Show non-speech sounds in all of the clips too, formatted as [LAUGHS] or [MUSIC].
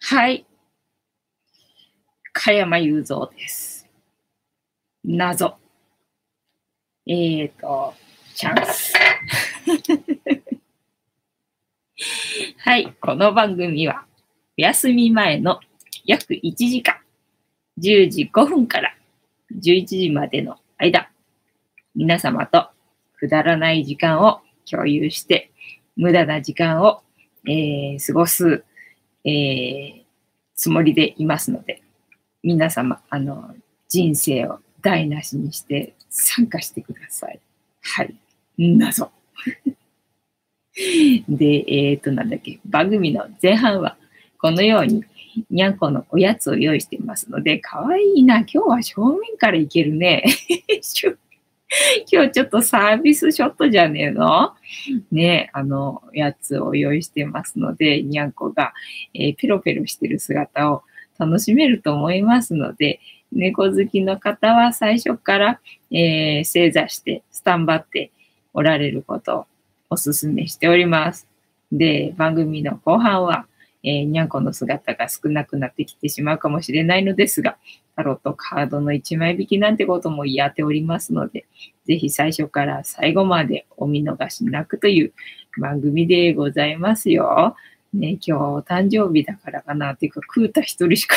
はい。加山雄三です。謎。えーと、チャンス。[LAUGHS] はい。この番組は、お休み前の約1時間、10時5分から11時までの間、皆様とくだらない時間を共有して、無駄な時間を、えー過ごす、えーつもりでいますので、皆様、あの、人生を台無しにして参加してください。はい。謎。[LAUGHS] で、えっ、と、なんだっけ、番組の前半は、このように、にゃんこのおやつを用意していますので、かわいいな。今日は正面からいけるね。[LAUGHS] [LAUGHS] 今日ちょっとサービスショットじゃねえの？ねあの、やつを用意してますので、にゃんこが、えーペロペロしてる姿を楽しめると思いますので、猫好きの方は最初から、えー正座してスタンバっておられることをお勧めしております。で、番組の後半は、えーにゃんこの姿が少なくなってきてしまうかもしれないのですが、タロットカードの1枚引きなんてこともやっておりますので、ぜひ最初から最後までお見逃しなくという番組でございますよ。ね、今日お誕生日だからかなていうか、クータ一人しか。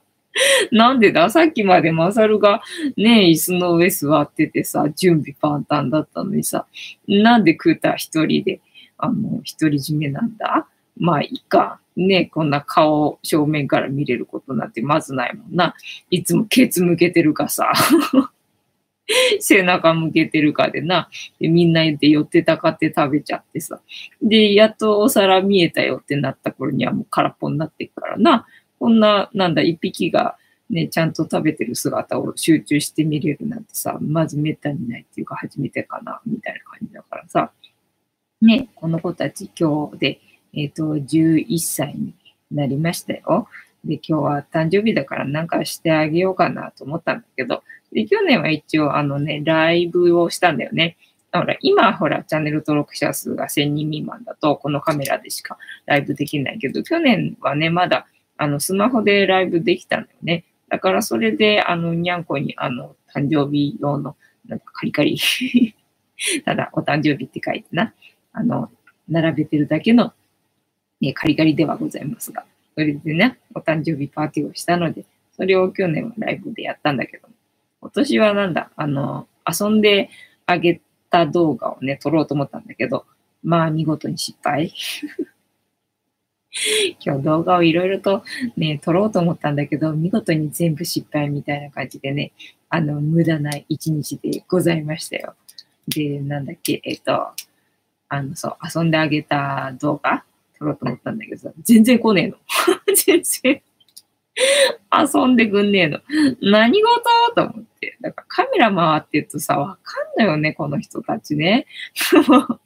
[LAUGHS] なんでだ？さっきまでマサルがね、椅子の上座っててさ、準備万端だったのにさ、なんでクータ一人で、あの、独り占めなんだ？まあいいか。ね、こんな顔正面から見れることなんてまずないもんな。いつもケツ向けてるかさ。[LAUGHS] 背中向けてるかでな。でみんなで寄ってたかって食べちゃってさ。で、やっとお皿見えたよってなった頃にはもう空っぽになってっからな。こんな、なんだ、一匹がね、ちゃんと食べてる姿を集中して見れるなんてさ、まずめったにないっていうか初めてかな、みたいな感じだからさ。ね、この子たち今日で、えっ、と、11歳になりましたよ。で、今日は誕生日だからなんかしてあげようかなと思ったんだけど、で、去年は一応あのね、ライブをしたんだよね。ほら、今ほら、チャンネル登録者数が1000人未満だと、このカメラでしかライブできないけど、去年はね、まだ、あの、スマホでライブできたんだよね。だからそれで、あの、にゃんこに、あの、誕生日用の、なんかカリカリ、[LAUGHS] ただ、お誕生日って書いてな、あの、並べてるだけの、ね、カリカリではございますが、それでね、お誕生日パーティーをしたので、それを去年はライブでやったんだけど、今年はなんだ、あの、遊んであげた動画をね、撮ろうと思ったんだけど、まあ見事に失敗。[LAUGHS] 今日動画をいろいろとね、撮ろうと思ったんだけど、見事に全部失敗みたいな感じでね、あの、無駄な一日でございましたよ。で、なんだっけ、えっと、あの、そう、遊んであげた動画撮ろうと思ったんだけどさ、全然来ねえの。[LAUGHS] 全然。遊んでくんねえの。何事？と思って。だからカメラ回ってるとさ、わかんないよね、この人たちね。[LAUGHS]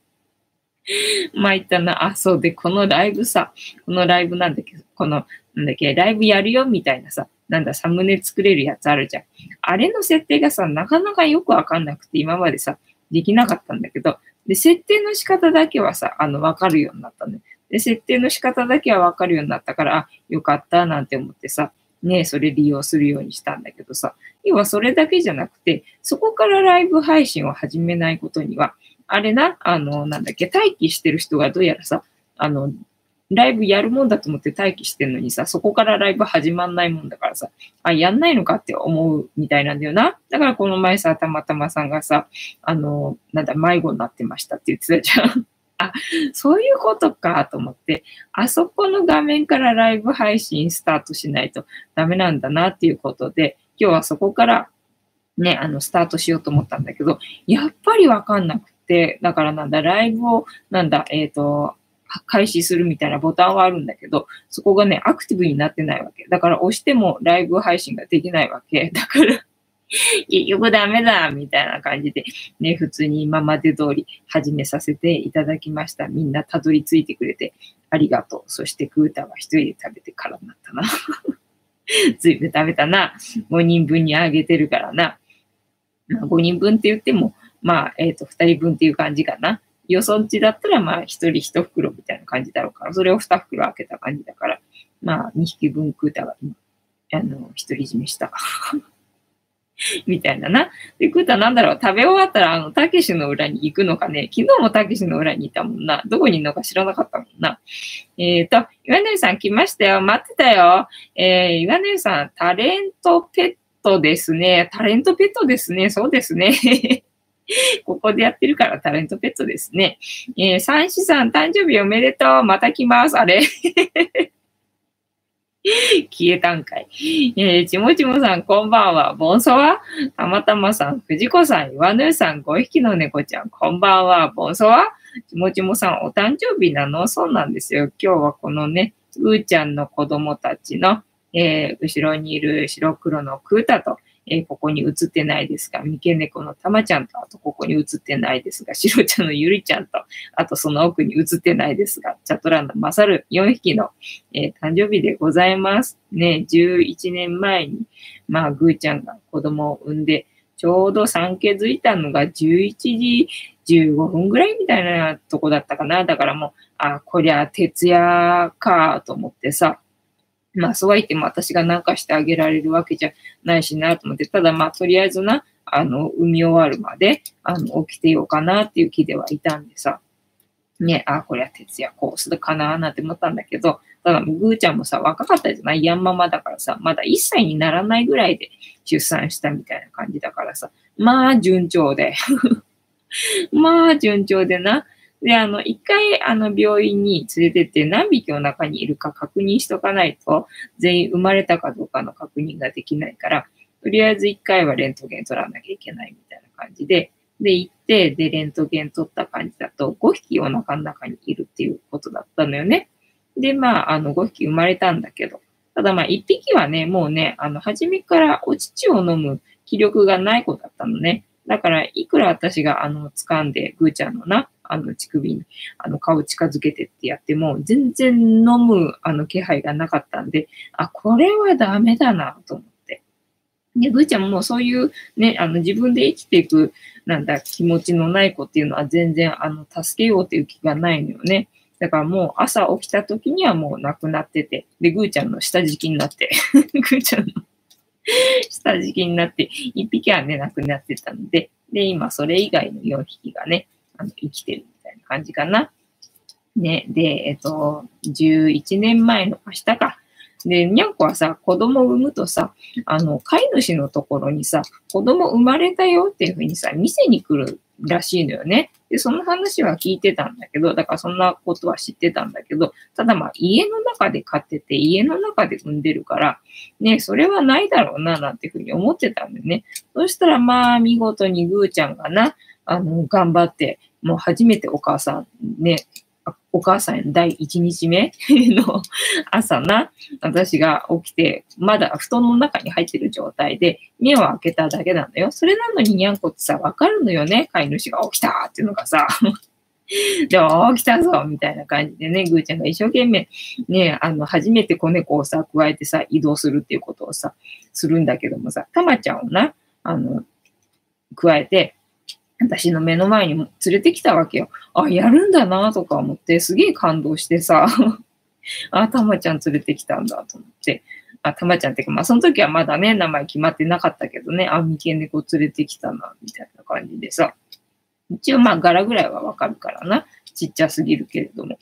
まあ言ったな、あ、そうで、このライブさ、このライブなんだけど、この、なんだっけ、ライブやるよみたいなさ、なんだ、サムネ作れるやつあるじゃん。あれの設定がさ、なかなかよくわかんなくて、今までさ、できなかったんだけど、で、設定の仕方だけはさ、あの、わかるようになったね。で、設定の仕方だけはわかるようになったから、あよかったなんて思ってさ、ねそれ利用するようにしたんだけどさ、要はそれだけじゃなくて、そこからライブ配信を始めないことには、あれな、あの、なんだっけ、待機してる人がどうやらさ、あの、ライブやるもんだと思って待機してんのにさ、そこからライブ始まんないもんだからさ、あ、やんないのかって思うみたいなんだよな。だからこの前さ、たまたまさんがさ、あの、なんだ、迷子になってましたって言ってたじゃん。あ、そういうことかと思って、あそこの画面からライブ配信スタートしないとダメなんだなっていうことで、今日はそこからね、あの、スタートしようと思ったんだけど、やっぱりわかんなくて、だからなんだ、ライブを、なんだ、えっ、と、開始するみたいなボタンはあるんだけど、そこがね、アクティブになってないわけ。だから押してもライブ配信ができないわけ。だから、結局ダメだみたいな感じで、ね、普通に今まで通り始めさせていただきました。みんなたどり着いてくれてありがとう。そしてクータは一人で食べてからになったな。ずいぶん食べたな。5人分にあげてるからな。まあ、5人分って言っても、まあ、えっ、と、2人分っていう感じかな。よそんちだったら、まあ、1人1袋みたいな感じだろうから、それを2袋開けた感じだから、まあ、2匹分食うたが、あの、独り占めした。[LAUGHS] [LAUGHS] みたいなな。で、食ったなんだろう、食べ終わったら、あの、たけしの裏に行くのかね。昨日もたけしの裏にいたもんな。どこにいるのか知らなかったもんな。えっ、ー、と、岩根さん来ましたよ。待ってたよ。えー、岩根さん、タレントペットですね。タレントペットですね。そうですね。[LAUGHS] ここでやってるからタレントペットですね。えー、三子さん、誕生日おめでとう。また来ます。あれ [LAUGHS] 消えたんかい。えー、ちもちもさん、こんばんは。ボンソワ？たまたまさん、藤子さん、岩根さん、5匹の猫ちゃん、こんばんは。ボンソワ？ちもちもさん、お誕生日なの？そうなんですよ。今日はこのね、うーちゃんの子供たちの、えー、後ろにいる白黒のクータと、え、ここに映ってないですが、三毛猫のたまちゃんと、あとここに映ってないですが、白ちゃんのゆりちゃんと、あとその奥に映ってないですが、チャットランドマサル4匹の、え、誕生日でございます。ね、11年前に、まあ、ぐーちゃんが子供を産んで、ちょうど産気づいたのが11時15分ぐらいみたいなとこだったかな。だからもう、あ、こりゃ徹夜かと思ってさ、まあそうは言っても私が何かしてあげられるわけじゃないしなと思って、ただまあとりあえずな、あの、産み終わるまで、あの、起きてようかなっていう気ではいたんでさ、ね、あ、これは徹夜コースかななんて思ったんだけど、ただ、ぐーちゃんもさ、若かったじゃない？ヤンママだからさ、まだ1歳にならないぐらいで出産したみたいな感じだからさ、まあ順調で。[LAUGHS] まあ順調でな。で、あの、一回、あの、病院に連れてって何匹の中にいるか確認しとかないと、全員生まれたかどうかの確認ができないから、とりあえず一回はレントゲン取らなきゃいけないみたいな感じで、で、行って、で、レントゲン取った感じだと、5匹お腹の中にいるっていうことだったのよね。で、まあ、あの、5匹生まれたんだけど、ただまあ、1匹はね、もうね、あの、初めからお乳を飲む気力がない子だったのね。だから、いくら私が、あの、掴んで、ぐーちゃんのな、あの、乳首に、あの、顔近づけてってやっても、全然飲む、あの、気配がなかったんで、あ、これはダメだな、と思って。で、ぐーちゃんもそういうね、あの、自分で生きていく、なんだ、気持ちのない子っていうのは全然、あの、助けようっていう気がないのよね。だからもう朝起きた時にはもう亡くなってて、で、ぐーちゃんの下敷きになって、[LAUGHS] ぐーちゃんの下敷きになって、一匹はね、亡くなってたので、で、今それ以外の4匹がね、あの生きてるみたいな感じかな。ね、で、えっと、11年前の明日か。で、にゃんこはさ、子供を産むとさ、あの、飼い主のところにさ、子供生まれたよっていうふうにさ、店に来るらしいのよね。で、その話は聞いてたんだけど、だからそんなことは知ってたんだけど、ただまあ家の中で飼ってて、家の中で産んでるから、ね、それはないだろうな、なんていうふうに思ってたんだよね。そしたらまあ見事にぐーちゃんがな、あの、頑張って、もう初めてお母さんね、お母さん第1日目 [LAUGHS] の朝な、私が起きて、まだ布団の中に入ってる状態で、目を開けただけなんだよ。それなのににゃんこってさ、わかるのよね。飼い主が起きたっていうのがさ。[LAUGHS] でも、起きたぞみたいな感じでね、ぐーちゃんが一生懸命、ね、あの、初めて子猫をさ、加えてさ、移動するっていうことをさ、するんだけどもさ、たまちゃんをな、あの、加えて、私の目の前に連れてきたわけよ。あ、やるんだなとか思って、すげえ感動してさ、[LAUGHS] あ、たまちゃん連れてきたんだと思って、あ、たまちゃんっていうか、まあその時はまだね、名前決まってなかったけどね、あ、三毛猫連れてきたな、みたいな感じでさ、一応まあ柄ぐらいはわかるからな、ちっちゃすぎるけれども。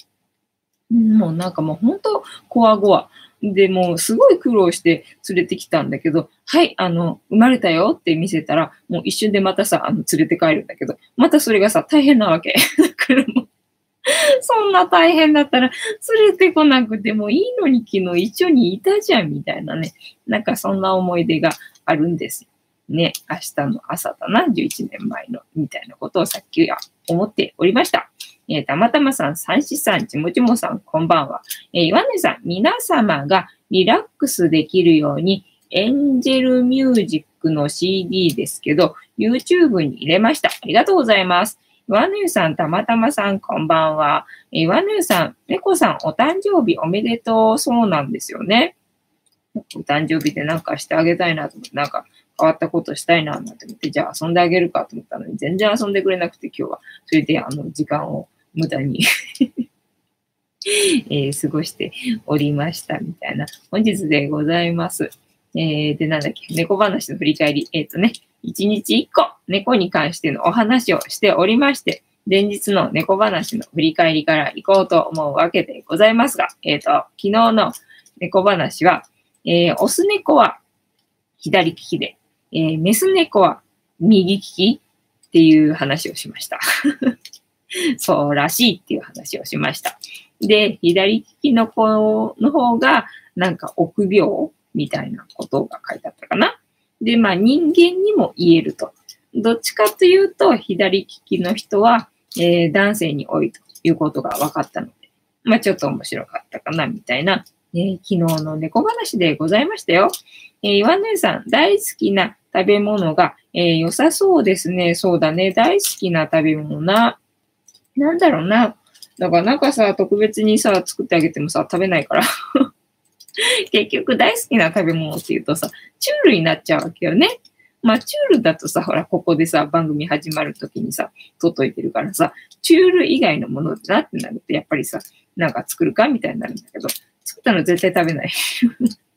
もうなんかもう本当、こわごわ。で、もうすごい苦労して連れてきたんだけど、はい、あの、生まれたよって見せたら、もう一瞬でまたさ、あの、連れて帰るんだけど、またそれがさ、大変なわけ。[LAUGHS] だからもう、そんな大変だったら連れてこなくてもいいのに昨日一緒にいたじゃんみたいなね。なんかそんな思い出があるんです。ね、明日の朝だな、11年前の、みたいなことをさっきは思っておりました。えー、たまたまさん、三子さん、ちもちもさん、こんばんは。えー、岩根さん、皆様がリラックスできるように、エンジェルミュージックの CD ですけど、YouTube に入れました。ありがとうございます。岩根さん、たまたまさん、こんばんは。え岩根さん、猫さん、お誕生日おめでとう。そうなんですよね。お誕生日でなんかしてあげたいなと思って、なんか変わったことしたいな、なんて思って、じゃあ遊んであげるかと思ったのに、全然遊んでくれなくて、今日は。それで、あの、時間を無駄に [LAUGHS] えー、過ごしておりましたみたいな本日でございます。えー、で、なんだっけ、猫話の振り返り。えっ、ー、とね、1日1個猫に関してのお話をしておりまして、前日の猫話の振り返りから行こうと思うわけでございますが、えっ、ー、と、昨日の猫話は、えー、オス猫は左利きで、えー、メス猫は右利きっていう話をしました。[LAUGHS] [LAUGHS] そうらしいっていう話をしました。で、左利きの子の方が、なんか臆病みたいなことが書いてあったかな。で、まあ人間にも言えると。どっちかというと、左利きの人は、えー、男性に多いということが分かったので、まあちょっと面白かったかな、みたいな、えー、昨日の猫話でございましたよ。えー、岩根さん、大好きな食べ物が、えー、良さそうですね。そうだね。大好きな食べ物な。なんだろうな。だからなんかさ、特別にさ、作ってあげてもさ、食べないから [LAUGHS] 結局大好きな食べ物って言うとさ、チュールになっちゃうわけよね。まあ、チュールだとさ、ほら、ここでさ、番組始まるときにさ、届いてるからさ、チュール以外のものだってなると、やっぱりさ、なんか作るかみたいになるんだけど、作ったの絶対食べない [LAUGHS]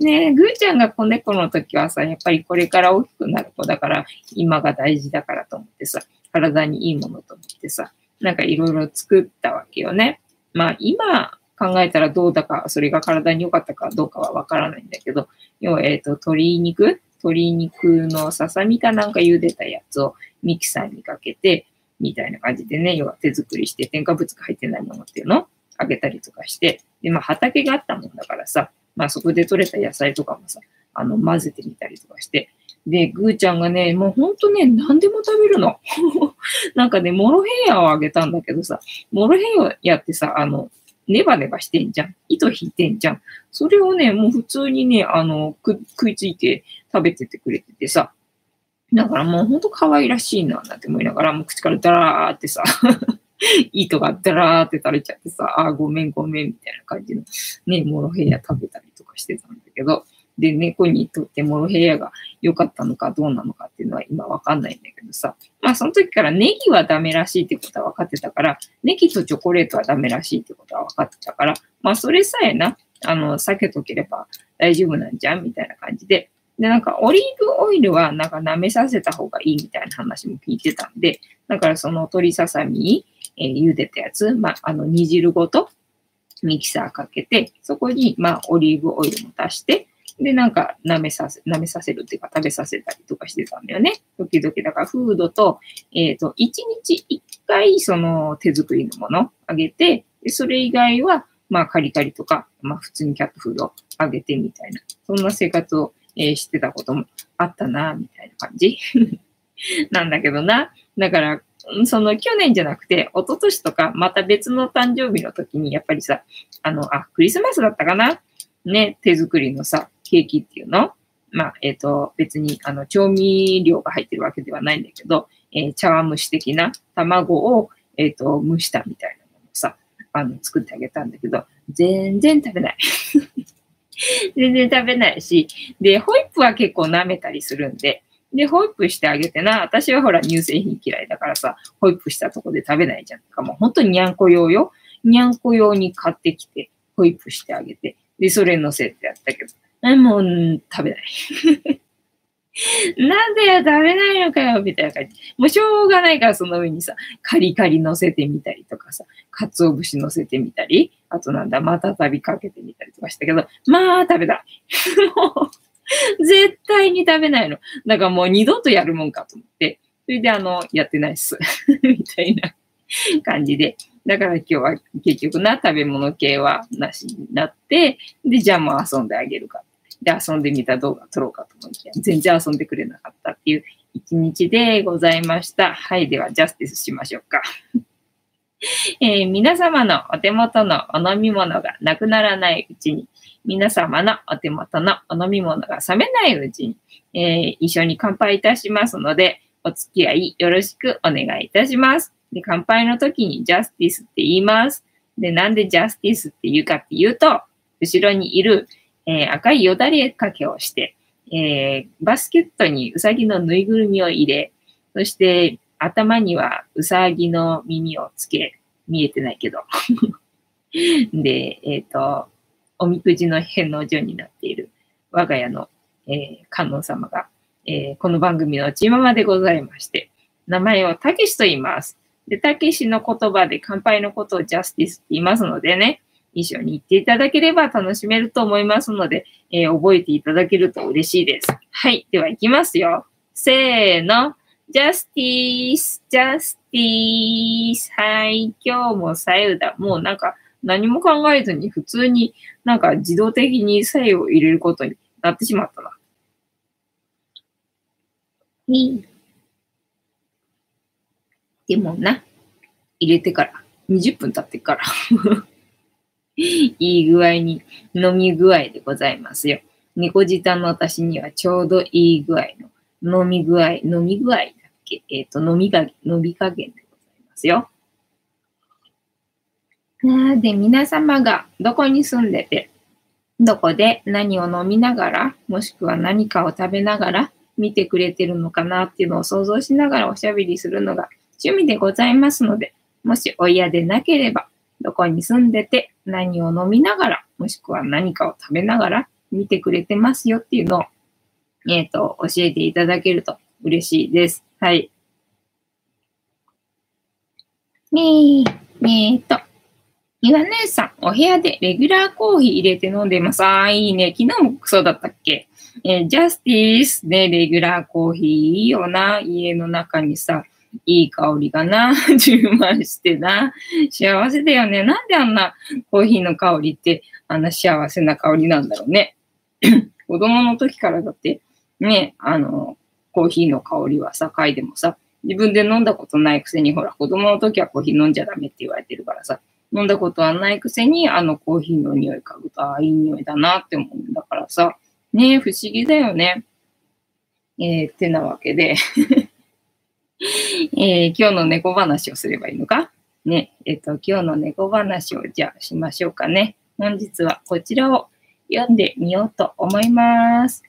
ねえ、ぐーちゃんが子猫の時はさ、やっぱりこれから大きくなる子だから、今が大事だからと思ってさ、体にいいものと思ってさ、なんかいろいろ作ったわけよね。まあ今考えたらどうだか、それが体に良かったかどうかはわからないんだけど、要は、えっ、ー、と、鶏肉？鶏肉のささみかなんか茹でたやつをミキサーにかけて、みたいな感じでね、要は手作りして添加物が入ってないものっていうのをあげたりとかして、で、まあ畑があったもんだからさ、まあそこで採れた野菜とかもさ、あの、混ぜてみたりとかして、で、ぐーちゃんがね、もうほんとね、何でも食べるの。[LAUGHS] なんかね、モロヘイヤをあげたんだけどさ、モロヘイヤやってさ、あの、ネバネバしてんじゃん。糸引いてんじゃん。それをね、もう普通にね、あの、く食いついて食べててくれててさ。だからもうほんと可愛らしいな、なんて思いながら、もう口からダラーってさ、[LAUGHS] 糸がダラーって垂れちゃってさ、あ、ごめんごめんみたいな感じのね、モロヘイヤ食べたしてたんだけど、で、猫にとってモロヘイヤが良かったのかどうなのかっていうのは今わかんないんだけどさ。まあその時からネギはダメらしいってことは分かってたから、ネギとチョコレートはダメらしいってことは分かってたから、まあそれさえな、あの、避けとければ大丈夫なんじゃんみたいな感じで。で、なんかオリーブオイルはなんか舐めさせた方がいいみたいな話も聞いてたんで、だからその鶏ささみ、えー、茹でたやつ、まああの煮汁ごとミキサーかけて、そこにまあオリーブオイルも足して、で、なんか、舐めさせ、舐めさせるっていうか、食べさせたりとかしてたんだよね。時々、だから、フードと、えっ、ー、と、1日1回、その、手作りのものあげて、でそれ以外は、まあ、カリカリとか、まあ、普通にキャットフードあげてみたいな、そんな生活を、えー、してたこともあったな、みたいな感じ [LAUGHS] なんだけどな。だから、その去年じゃなくて、一昨年とか、また別の誕生日の時に、やっぱりさ、あの、あ、クリスマスだったかな？ね、手作りのさ、ケーキっていうの？まあ、えっ、ー、と、別に、あの、調味料が入ってるわけではないんだけど、えー、茶碗蒸し的な卵を、えっ、ー、と、蒸したみたいなものをさ、あの、作ってあげたんだけど、全然食べない。[LAUGHS] 全然食べないし、で、ホイップは結構舐めたりするんで、で、ホイップしてあげてな、私はほら乳製品嫌いだからさ、ホイップしたとこで食べないじゃん。かもう本当ににゃんこ用よ。にゃんこ用に買ってきて、ホイップしてあげて、で、それ乗せてやったけど、もう、食べない。[LAUGHS] なんでよ、食べないのかよ、みたいな感じ。もうしょうがないから、その上にさ、カリカリ乗せてみたりとかさ、鰹節乗せてみたり、あとなんだ、またたびかけてみたりとかしたけど、まあ、食べたい。[LAUGHS] もう、[LAUGHS] 絶対に食べないの。だからもう二度とやるもんかと思って、それであの、やってないっす。[LAUGHS] みたいな感じで。だから今日は結局な、食べ物系はなしになって、で、じゃあもう遊んであげるか。で、遊んでみた動画撮ろうかと思いきや、全然遊んでくれなかったっていう一日でございました。はい、では、ジャスティスしましょうか。[LAUGHS] えー、皆様のお手元のお飲み物がなくならないうちに、皆様のお手元のお飲み物が冷めないうちに、えー、一緒に乾杯いたしますので、お付き合いよろしくお願いいたします。で、乾杯の時にジャスティスって言います。で、なんでジャスティスって言うかっていうと、後ろにいる、えー、赤いよだれかけをして、えー、バスケットにうさぎのぬいぐるみを入れ、そして頭にはうさぎの耳をつけ、見えてないけど、[LAUGHS] で、えっ、と、おみくじの返納所になっている我が家の、えー、観音様が、えー、この番組のチーママでございまして、名前をたけしと言います。で、たけしの言葉で乾杯のことをジャスティスって言いますのでね、一緒に言っていただければ楽しめると思いますので、えー、覚えていただけると嬉しいです。はい。では行きますよ。せーの。ジャスティース、ジャスティース。はい。今日もさゆだ。もうなんか何も考えずに普通になんか自動的にさゆを入れることになってしまったな。に。でもな、入れてから20分経ってから [LAUGHS] いい具合に飲み具合でございますよ。猫舌の私にはちょうどいい具合の飲み具合、飲み具合だっけ？えっ、ー、と、飲みが、飲み加減でございますよ。で、皆様がどこに住んでて、どこで何を飲みながら、もしくは何かを食べながら見てくれてるのかなっていうのを想像しながらおしゃべりするのが趣味でございますので、もしお嫌でなければ、どこに住んでて何を飲みながら、もしくは何かを食べながら見てくれてますよっていうのを、えっ、ー、と、教えていただけると嬉しいです。はい。ねえ、ねえと。岩姉さん、お部屋でレギュラーコーヒー入れて飲んでます。ああ、いいね。昨日もクソだったっけ？えー、ジャスティスでレギュラーコーヒーいいよな。家の中にさ、いい香りがな、[LAUGHS] 充満してな、幸せだよね。なんであんなコーヒーの香りってあんな幸せな香りなんだろうね。[CLEARS THROAT] 子供の時からだって、ね、あの、コーヒーの香りはさ、嗅いでもさ、自分で飲んだことないくせに、ほら、子供の時はコーヒー飲んじゃダメって言われてるからさ、飲んだことはないくせに、あのコーヒーの匂い嗅ぐと、ああ、いい匂いだなって思うんだからさ、ね不思議だよね。えー、ってなわけで [LAUGHS] えー、今日の猫話をすればいいのか？ね、えっ、と、今日の猫話をじゃあしましょうかね。本日はこちらを読んでみようと思います。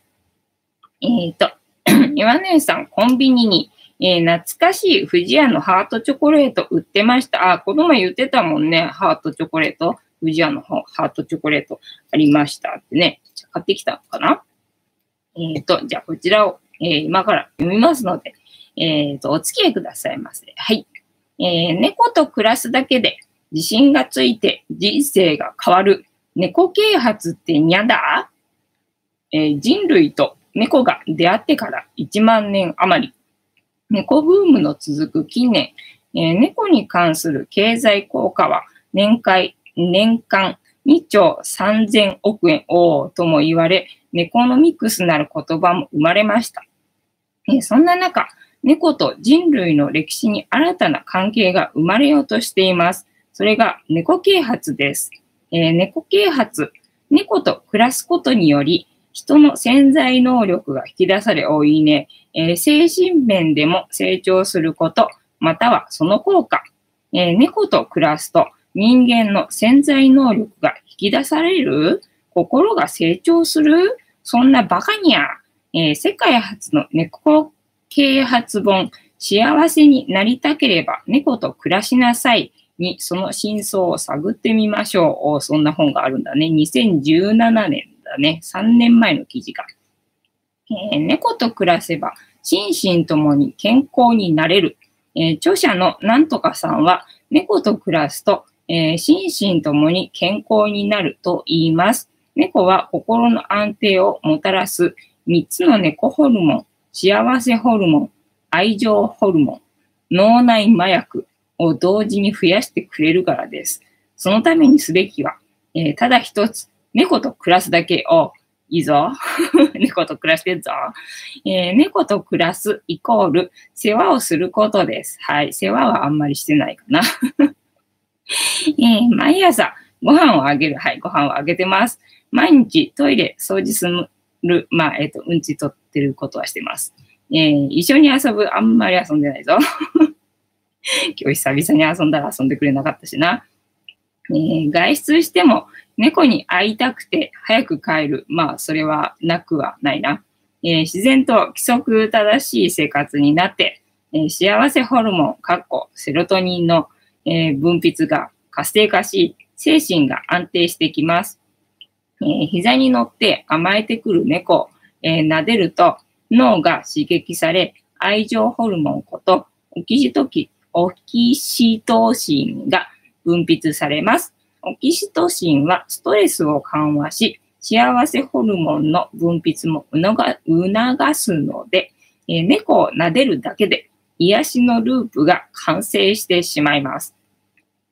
えっ、ー、と、[CLEARS THROAT] 岩根さん、コンビニに、えー、懐かしい富士屋のハートチョコレート売ってました。あ、子供言ってたもんね。ハートチョコレート。富士屋のハートチョコレートありましたってね。買ってきたのかな？えっ、ー、と、じゃあこちらを、えー、今から読みますので、えっ、ー、と、お付き合いくださいませ。はい。えー、猫と暮らすだけで自信がついて人生が変わる。猫啓発ってにゃだ？えー、人類と猫が出会ってから1万年余り。猫ブームの続く近年、えー、猫に関する経済効果は年間、年間2兆3000億円おとも言われ、ネコノミクスなる言葉も生まれました。え、そんな中、猫と人類の歴史に新たな関係が生まれようとしています。それが猫啓発です。えー、猫啓発、猫と暮らすことにより、人の潜在能力が引き出され、多いね、えー、精神面でも成長すること、またはその効果。えー、猫と暮らすと人間の潜在能力が引き出される心が成長するそんなバカにゃ、えー、世界初の猫啓発本、幸せになりたければ猫と暮らしなさいにその真相を探ってみましょう。そんな本があるんだね。2017年だね。3年前の記事が。えー、猫と暮らせば心身ともに健康になれる。えー、著者のなんとかさんは猫と暮らすと、えー、心身ともに健康になると言います。猫は心の安定をもたらす3つの猫ホルモン。幸せホルモン、愛情ホルモン、脳内麻薬を同時に増やしてくれるからです。そのためにすべきは、えー、ただ一つ、猫と暮らすだけを、いいぞ。[LAUGHS] 猫と暮らしてるぞ、えー、猫と暮らすイコール世話をすることです。はい。世話はあんまりしてないかな。[LAUGHS] えー、毎朝ご飯をあげる。はい。ご飯をあげてます。毎日トイレ掃除する。まあ、えっ、ー、と、うんちとってることはしてます。えー、一緒に遊ぶ、あんまり遊んでないぞ。[LAUGHS] 今日久々に遊んだら遊んでくれなかったしな。えー、外出しても猫に会いたくて早く帰る。まあ、それはなくはないな。えー、自然と規則正しい生活になって、えー、幸せホルモン、かっこセロトニンの、え分泌が活性化し、精神が安定してきます。えー、膝に乗って甘えてくる猫を、え、撫でると脳が刺激され、愛情ホルモンことオキシトキオキシトシンが分泌されます。オキシトシンはストレスを緩和し、幸せホルモンの分泌も促すので、え、猫を撫でるだけで癒しのループが完成してしまいます。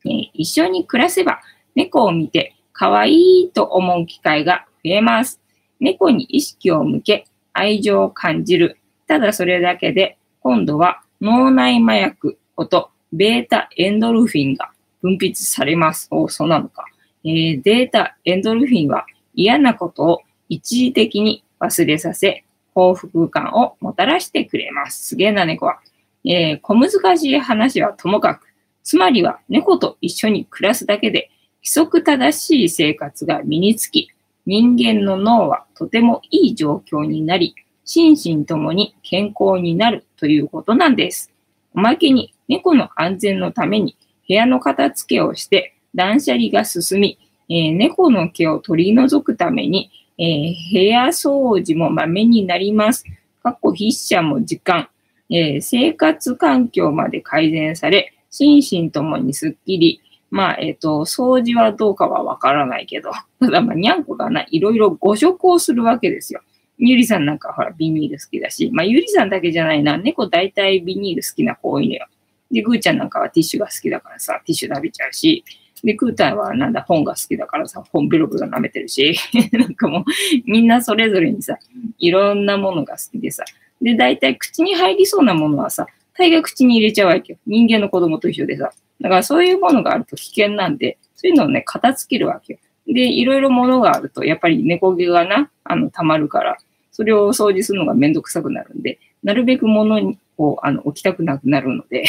え、一緒に暮らせば猫を見て可愛いと思う機会が増えます。猫に意識を向け愛情を感じる。ただそれだけで今度は脳内麻薬ことベータエンドルフィンが分泌されます。おそうなのか。えー、データエンドルフィンは嫌なことを一時的に忘れさせ、幸福感をもたらしてくれます。すげえな猫は。えー、小難しい話はともかく、つまりは猫と一緒に暮らすだけで規則正しい生活が身につき、人間の脳はとてもいい状況になり、心身ともに健康になるということなんです。おまけに猫の安全のために部屋の片付けをして断捨離が進み、えー、猫の毛を取り除くために、えー、部屋掃除もまめになります。過去筆者も時間、えー、生活環境まで改善され、心身ともにすっきり、まあ、えっ、と、掃除はどうかはわからないけど、[LAUGHS] ただまあ、にゃんこがな、いろいろ誤食をするわけですよ。ゆりさんなんかほら、ビニール好きだし、まあ、ゆりさんだけじゃないな、猫大体ビニール好きな子多いのよ。で、ぐーちゃんなんかはティッシュが好きだからさ、ティッシュ食べちゃうし、で、クーターはなんだ、本が好きだからさ、本ベロベロ舐めてるし、[LAUGHS] なんかもう、みんなそれぞれにさ、いろんなものが好きでさ、で、大体口に入りそうなものはさ、大概口に入れちゃうわけよ。人間の子供と一緒でさ。だからそういうものがあると危険なんで、そういうのをね、片付けるわけよ。で、いろいろものがあると、やっぱり猫毛がな、あの、溜まるから、それを掃除するのがめんどくさくなるんで、なるべく物を、あの、置きたくなくなるので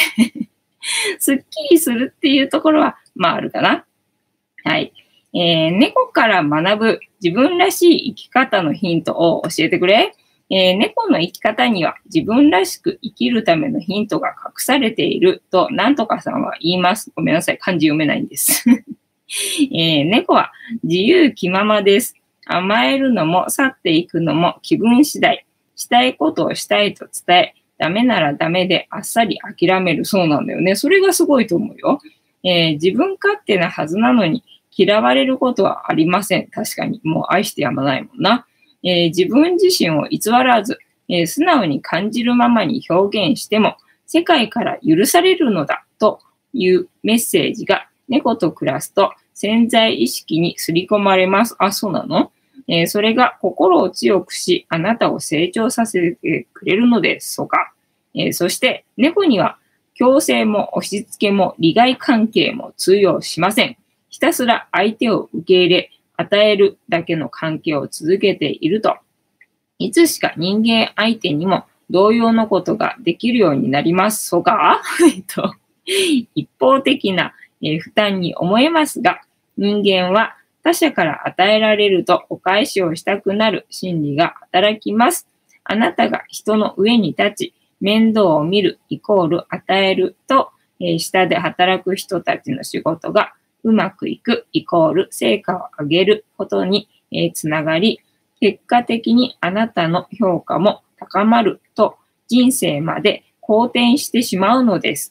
[LAUGHS] すっきりするっていうところは、まああるかな。はい。えー、猫から学ぶ自分らしい生き方のヒントを教えてくれ。えー、猫の生き方には自分らしく生きるためのヒントが隠されていると、なんとかさんは言います。ごめんなさい。漢字読めないんです。[LAUGHS] えー、猫は自由気ままです。甘えるのも去っていくのも気分次第。したいことをしたいと伝え、ダメならダメであっさり諦めるそうなんだよね。それがすごいと思うよ。えー、自分勝手なはずなのに嫌われることはありません。確かに。もう愛してやまないもんな。えー、自分自身を偽らず、えー、素直に感じるままに表現しても、世界から許されるのだというメッセージが猫と暮らすと潜在意識にすり込まれます。あ、そうなの？え、それが心を強くし、あなたを成長させてくれるのですとか、え、そして猫には強制も押し付けも利害関係も通用しません。ひたすら相手を受け入れ、与えるだけの関係を続けていると、いつしか人間相手にも同様のことができるようになりますそが、[LAUGHS] えっと、一方的な、え負担に思えますが、人間は他者から与えられるとお返しをしたくなる心理が働きます。あなたが人の上に立ち、面倒を見るイコール与えると、えー、下で働く人たちの仕事がうまくいくイコール成果を上げることに、えー、つながり、結果的にあなたの評価も高まると人生まで好転してしまうのです。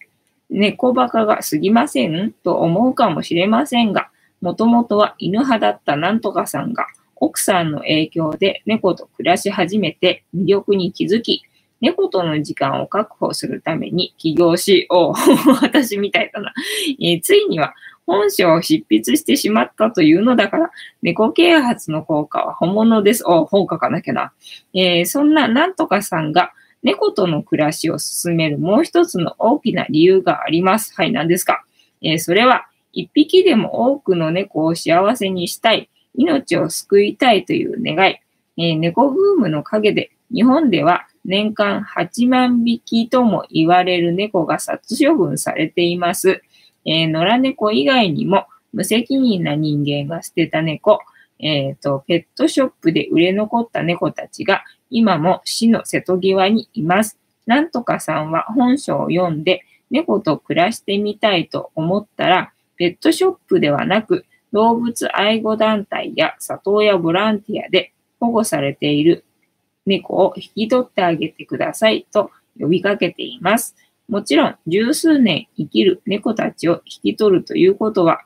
猫バカが過ぎませんと思うかもしれませんが、もともとは犬派だったなんとかさんが、奥さんの影響で猫と暮らし始めて魅力に気づき、猫との時間を確保するために起業し、お [LAUGHS] 私みたいだな、えー、ついには本書を執筆してしまったというのだから、猫啓発の効果は本物です。お本書かなきゃな。えー、そんななんとかさんが猫との暮らしを進めるもう一つの大きな理由があります。はい、何ですか、えー、それは一匹でも多くの猫を幸せにしたい、命を救いたいという願い、えー、猫ブームの陰で日本では年間8万匹とも言われる猫が殺処分されています。えー、野良猫以外にも無責任な人間が捨てた猫、えっ、ー、と、ペットショップで売れ残った猫たちが今も死の瀬戸際にいます。なんとかさんは本書を読んで猫と暮らしてみたいと思ったらペットショップではなく、動物愛護団体や里親ボランティアで保護されている猫を引き取ってあげてくださいと呼びかけています。もちろん、十数年生きる猫たちを引き取るということは、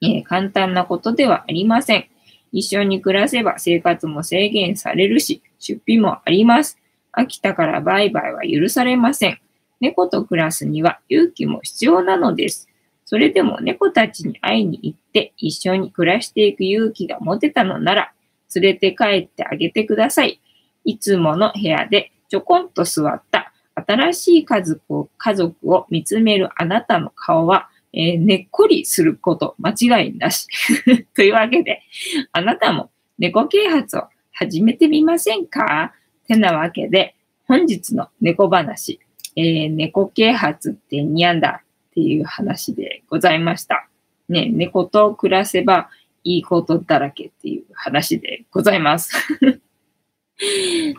えー、簡単なことではありません。一緒に暮らせば生活も制限されるし、出費もあります。飽きたからバイバイは許されません。猫と暮らすには勇気も必要なのです。それでも猫たちに会いに行って一緒に暮らしていく勇気が持てたのなら、連れて帰ってあげてください。いつもの部屋でちょこんと座った新しい家族を家族を見つめるあなたの顔は、えー、ねっこりすること間違いなし。[LAUGHS] というわけで、あなたも猫啓発を始めてみませんか？てなわけで、本日の猫話、えー、猫啓発ってにゃんだっていう話でございました。ね、猫と暮らせばいいことだらけっていう話でございます。[LAUGHS]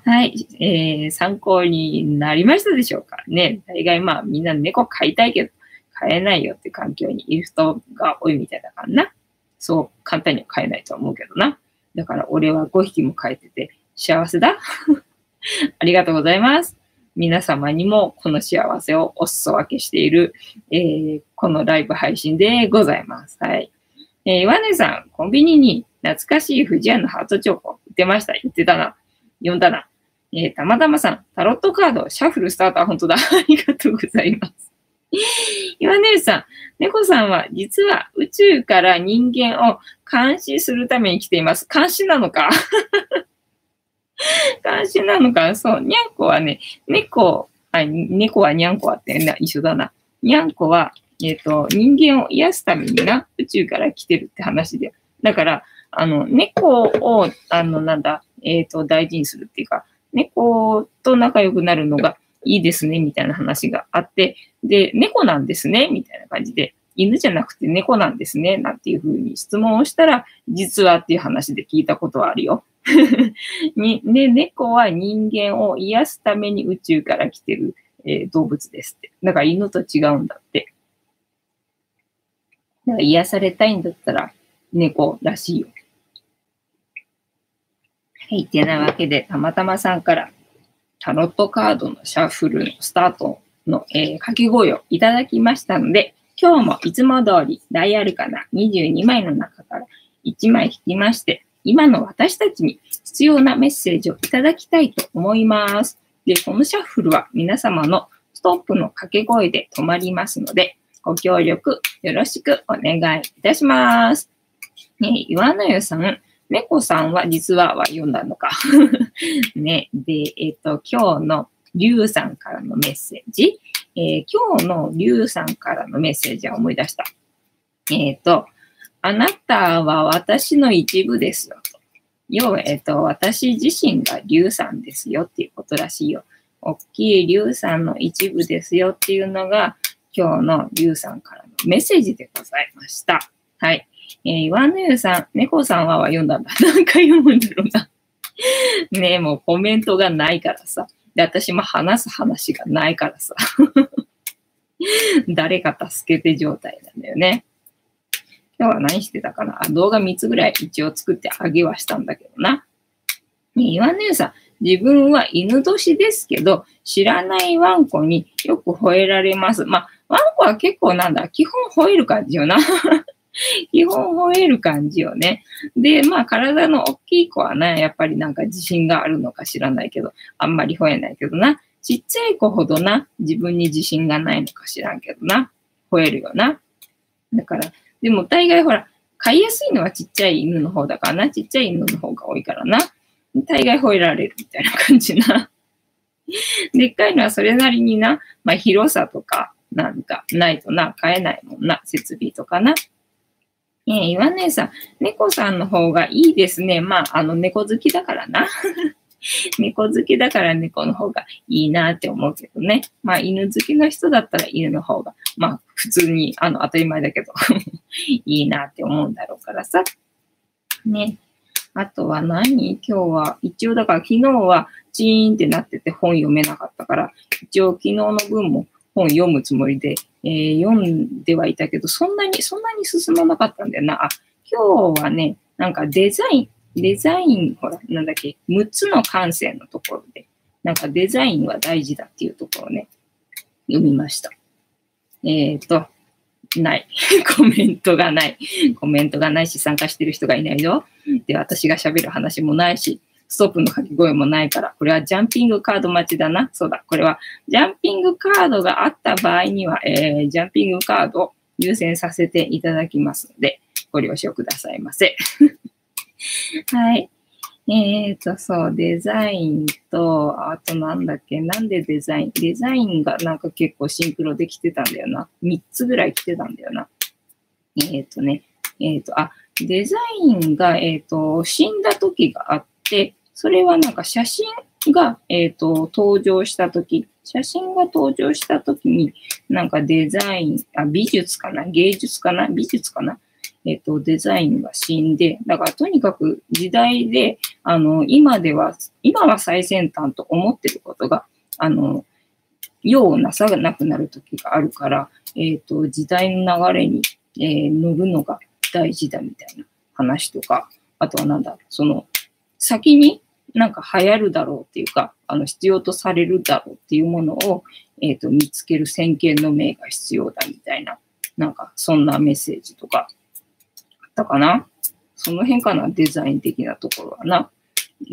はい、えー、参考になりましたでしょうか？ね。大概まあみんな猫飼いたいけど飼えないよって環境にいる人が多いみたいだからな。そう簡単には飼えないと思うけどな。だから俺は5匹も飼えてて幸せだ。[LAUGHS] ありがとうございます。皆様にもこの幸せをお裾分けしている、えー、このライブ配信でございます。はい。えー、岩根さん、コンビニに懐かしい富士屋のハートチョコ売ってました。言ってたな。読んだな。えー、たまたまさん、タロットカード、シャッフルスターター、本当だ。[LAUGHS] ありがとうございます。岩根さん、猫さんは実は宇宙から人間を監視するために来ています。監視なのか？[LAUGHS] 監視なのかそう、にゃんこはね、猫、あ、猫はにゃんこはってな一緒だな。にゃんこは、えっ、ー、と、人間を癒すためにな、宇宙から来てるって話で。だから、あの、猫を、あの、なんだ、えっ、ー、と、大事にするっていうか、猫と仲良くなるのがいいですね、みたいな話があって、で、猫なんですね、みたいな感じで、犬じゃなくて猫なんですね、なんていうふうに質問をしたら、実はっていう話で聞いたことはあるよ。[LAUGHS] にね、猫は人間を癒すために宇宙から来てる、えー、動物ですって。だから犬と違うんだって。だから癒されたいんだったら猫らしいよ。はい。てなわけで、たまたまさんからタロットカードのシャッフルのスタートの、えー、掛け声をいただきましたので、今日もいつも通りダイアルカナ22枚の中から1枚引きまして、今の私たちに必要なメッセージをいただきたいと思います。で、このシャッフルは皆様のストップの掛け声で止まりますので、ご協力よろしくお願いいたします。ね、岩野湯さん、猫さんは実はは読んだのか。[LAUGHS] ね、で、えっ、ー、と、今日のリュウさんからのメッセージ。えー、今日のリュウさんからのメッセージは思い出した。えっ、ー、と、あなたは私の一部ですよと。要は、えっと、私自身が硫酸ですよっていうことらしいよ。大きい硫酸の一部ですよっていうのが、今日の硫酸からのメッセージでございました。はい。えー、岩根湯さん、猫さんはは読んだんだ。[LAUGHS] 何回読むんだろうな。[LAUGHS] ねえ、もうコメントがないからさ。で、私も話す話がないからさ。[LAUGHS] 誰か助けて状態なんだよね。今日は何してたかな？動画3つぐらい一応作ってあげはしたんだけどな。ね岩姉さ、自分は犬年ですけど、知らないワンコによく吠えられます。まあ、ワンコは結構なんだ、基本吠える感じよな。[LAUGHS] 基本吠える感じよね。で、まあ体の大きい子はね、やっぱりなんか自信があるのか知らないけど、あんまり吠えないけどな。ちっちゃい子ほどな、自分に自信がないのか知らんけどな。吠えるよな。だから、でも大概ほら、飼いやすいのはちっちゃい犬の方だからな。ちっちゃい犬の方が多いからな。大概吠えられるみたいな感じな。[LAUGHS] でっかいのはそれなりにな、まあ広さとかなんかないとな、飼えないもんな、設備とかな。えー、岩姉さん、猫さんの方がいいですね。まあ、あの、猫好きだからな。[LAUGHS] 猫好きだから猫の方がいいなって思うけどね。まあ、犬好きの人だったら犬の方が、まあ、普通に、あの、当たり前だけど [LAUGHS] いいなって思うんだろうからさ。ね。あとは何？今日は、一応だから昨日はチーンってなってて本読めなかったから、一応昨日の分も本読むつもりで、えー、読んではいたけど、そんなに、そんなに進まなかったんだよな。あ、今日はね、なんかデザイン、デザイン、ほら、なんだっけ、6つの感性のところで、なんかデザインは大事だっていうところをね、読みました。えっ、ー、と、ない。[LAUGHS] コメントがない。コメントがないし、参加してる人がいないよ。で、私が喋る話もないし、ストップの掛け声もないから、これはジャンピングカード待ちだな。そうだ。これは、ジャンピングカードがあった場合には、えー、ジャンピングカードを優先させていただきますので、ご了承くださいませ。[LAUGHS] はい。えっ、ー、と、そう、デザインと、あとなんだっけ、なんでデザイン？デザインがなんか結構シンクロできてたんだよな。3つぐらい来てたんだよな。えっ、ー、とね、えっ、ー、と、あ、デザインが、えっ、と、死んだ時があって、それはなんか写真が、えっ、と、登場した時、写真が登場した時に、なんかデザイン、あ、美術かな？芸術かな？美術かな？えっ、と、デザインが死んで、だからとにかく時代で、あの、今では、今は最先端と思ってることが、あの、用をなさなくなる時があるから、えっ、と、時代の流れに、えー、乗るのが大事だみたいな話とか、あとはなんだ、その、先になんか流行るだろうっていうか、あの、必要とされるだろうっていうものを、えっ、と、見つける先見の明が必要だみたいな、なんか、そんなメッセージとか、あったかな？その辺かな？デザイン的なところはな。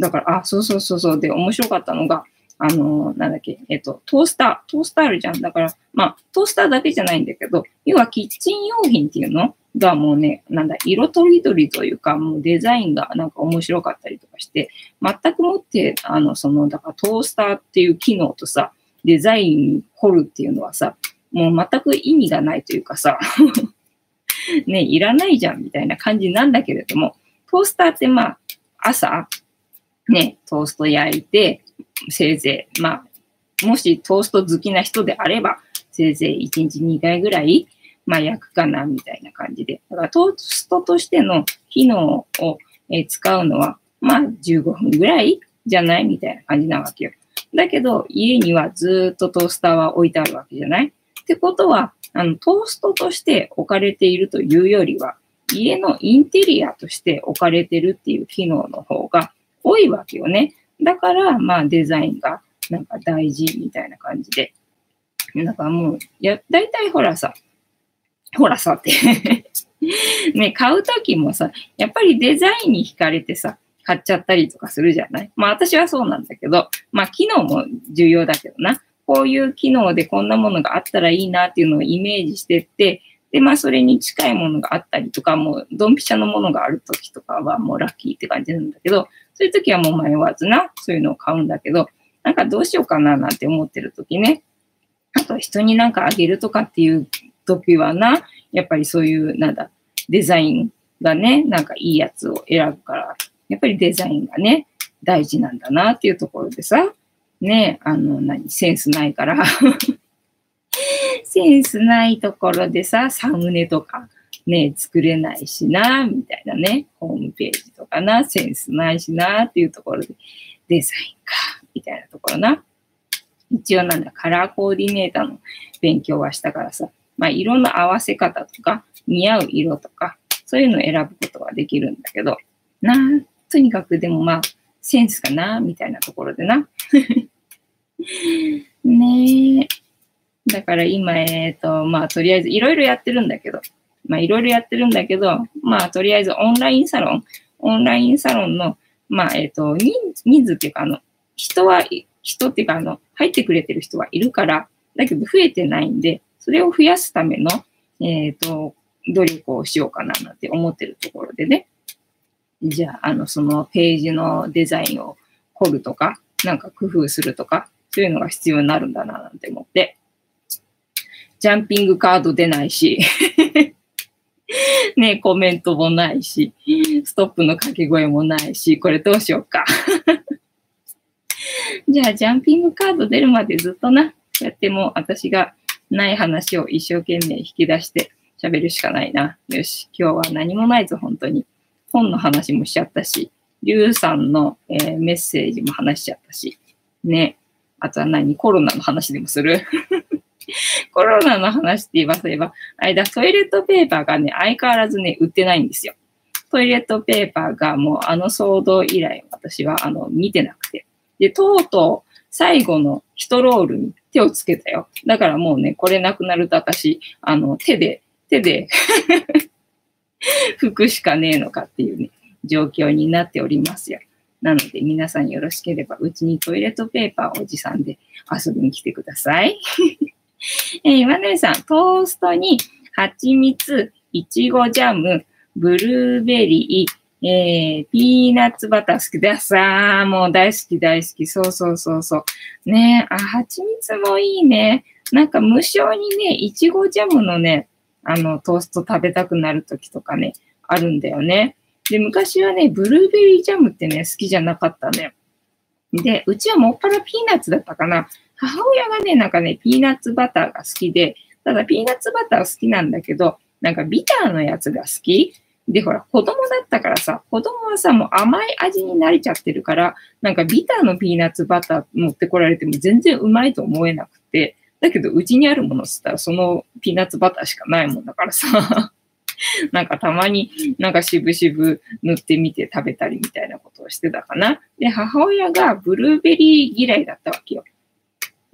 だから、あ、そうそうそうそう。で、面白かったのが、あのなんだっけ、えっと、トースター、トースターあるじゃん。だから、まあ、トースターだけじゃないんだけど、要はキッチン用品っていうのがもうね、なんだ、色とりどりというか、もうデザインがなんか面白かったりとかして、全くもって、あの、その、だからトースターっていう機能とさ、デザイン掘るっていうのはさ、もう全く意味がないというかさ [LAUGHS] ね、いらないじゃんみたいな感じなんだけれども、トースターってまあ、朝、ね、トースト焼いて、せいぜい、まあ、もしトースト好きな人であれば、せいぜい1日2回ぐらい、まあ、焼くかな、みたいな感じで。だからトーストとしての機能を、え使うのは、まあ、15分ぐらいじゃないみたいな感じなわけよ。だけど、家にはずっとトースターは置いてあるわけじゃないってことは、あの、トーストとして置かれているというよりは、家のインテリアとして置かれてるっていう機能の方が多いわけよね。だから、まあデザインがなんか大事みたいな感じで。なんかもう、や、大体ほらさ、ほらさって [LAUGHS] ね、買うときもさ、やっぱりデザインに惹かれてさ、買っちゃったりとかするじゃない？まあ私はそうなんだけど、まあ機能も重要だけどな。こういう機能でこんなものがあったらいいなっていうのをイメージしてって、で、まあ、それに近いものがあったりとか、もう、ドンピシャのものがあるときとかはもうラッキーって感じなんだけど、そういうときはもう迷わずな、そういうのを買うんだけど、なんかどうしようかななんて思ってるときね。あと、人になんかあげるとかっていうときはな、やっぱりそういう、なんだ、デザインがね、なんかいいやつを選ぶから、やっぱりデザインがね、大事なんだなっていうところでさ、ね、あの、何、センスないから [LAUGHS] センスないところでさ、サムネとかね、作れないしな、みたいなね、ホームページとかな、センスないしな、っていうところで、デザインか、みたいなところな。一応なんだ、カラーコーディネーターの勉強はしたからさ、まあ、色の合わせ方とか、似合う色とか、そういうのを選ぶことができるんだけど、な、とにかくでもまあ、センスかな、みたいなところでな。[LAUGHS] ねえ。だから今、えっ、ー、と、まあ、とりあえずいろいろやってるんだけど、まあ、いろいろやってるんだけど、まあ、とりあえずオンラインサロン、オンラインサロンの、まあ、えっ、ー、と、人人数っていうか、あの、人は、人っていうか、あの、入ってくれてる人はいるから、だけど増えてないんで、それを増やすための、えっ、ー、と、努力をしようかななんて思ってるところでね。じゃあ、あの、そのページのデザインを凝るとか、なんか工夫するとか、そういうのが必要になるんだな、なんて思って。ジャンピングカード出ないし [LAUGHS] ね、コメントもないし、ストップの掛け声もないし、これどうしようか [LAUGHS] じゃあ、ジャンピングカード出るまでずっとな、やっても私がない話を一生懸命引き出して喋るしかないな。よし、今日は何もないぞ、本当に。本の話もしちゃったし、リュウさんの、えー、メッセージも話しちゃったし、ね。あとは何？コロナの話でもする？コロナの話って言いますれば、あれだ、トイレットペーパーがね、相変わらずね、売ってないんですよ。トイレットペーパーがもうあの騒動以来私はあの見てなくて。で、とうとう最後の1ロールに手をつけたよ。だからもうね、これなくなると私、あの、手で、手で [LAUGHS] 拭くしかねえのかっていうね、状況になっておりますよ。なので皆さんよろしければ、うちにトイレットペーパーを持参で遊びに来てください。えー、マネルさん、トーストに蜂蜜、いちごジャム、ブルーベリー、えー、ピーナッツバター好きださもう大好き大好き。そうそうそうそう。ねあ、蜂蜜もいいね。なんか無性にね、いちごジャムのね、あの、トースト食べたくなるときとかね、あるんだよね。で、昔はね、ブルーベリージャムってね、好きじゃなかったね。で、うちはもっぱらピーナッツだったかな。母親がね、なんかね、ピーナッツバターが好きで、ただピーナッツバター好きなんだけど、なんかビターのやつが好きで、ほら、子供だったからさ、子供はさ、もう甘い味に慣れちゃってるから、なんかビターのピーナッツバター持ってこられても全然うまいと思えなくて、だけどうちにあるものっつったらそのピーナッツバターしかないもんだからさ、[LAUGHS] なんかたまになんかしぶしぶ塗ってみて食べたりみたいなことをしてたかな。で、母親がブルーベリー嫌いだったわけよ。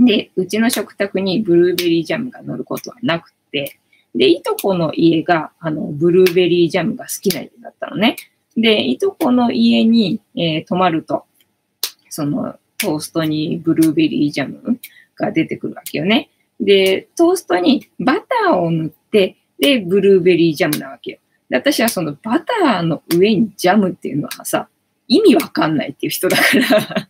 で、うちの食卓にブルーベリージャムが乗ることはなくて、で、いとこの家が、あの、ブルーベリージャムが好きな家だったのね。で、いとこの家に、えー、泊まると、その、トーストにブルーベリージャムが出てくるわけよね。で、トーストにバターを塗って、で、ブルーベリージャムなわけよ。で私はそのバターの上にジャムっていうのはさ、意味わかんないっていう人だから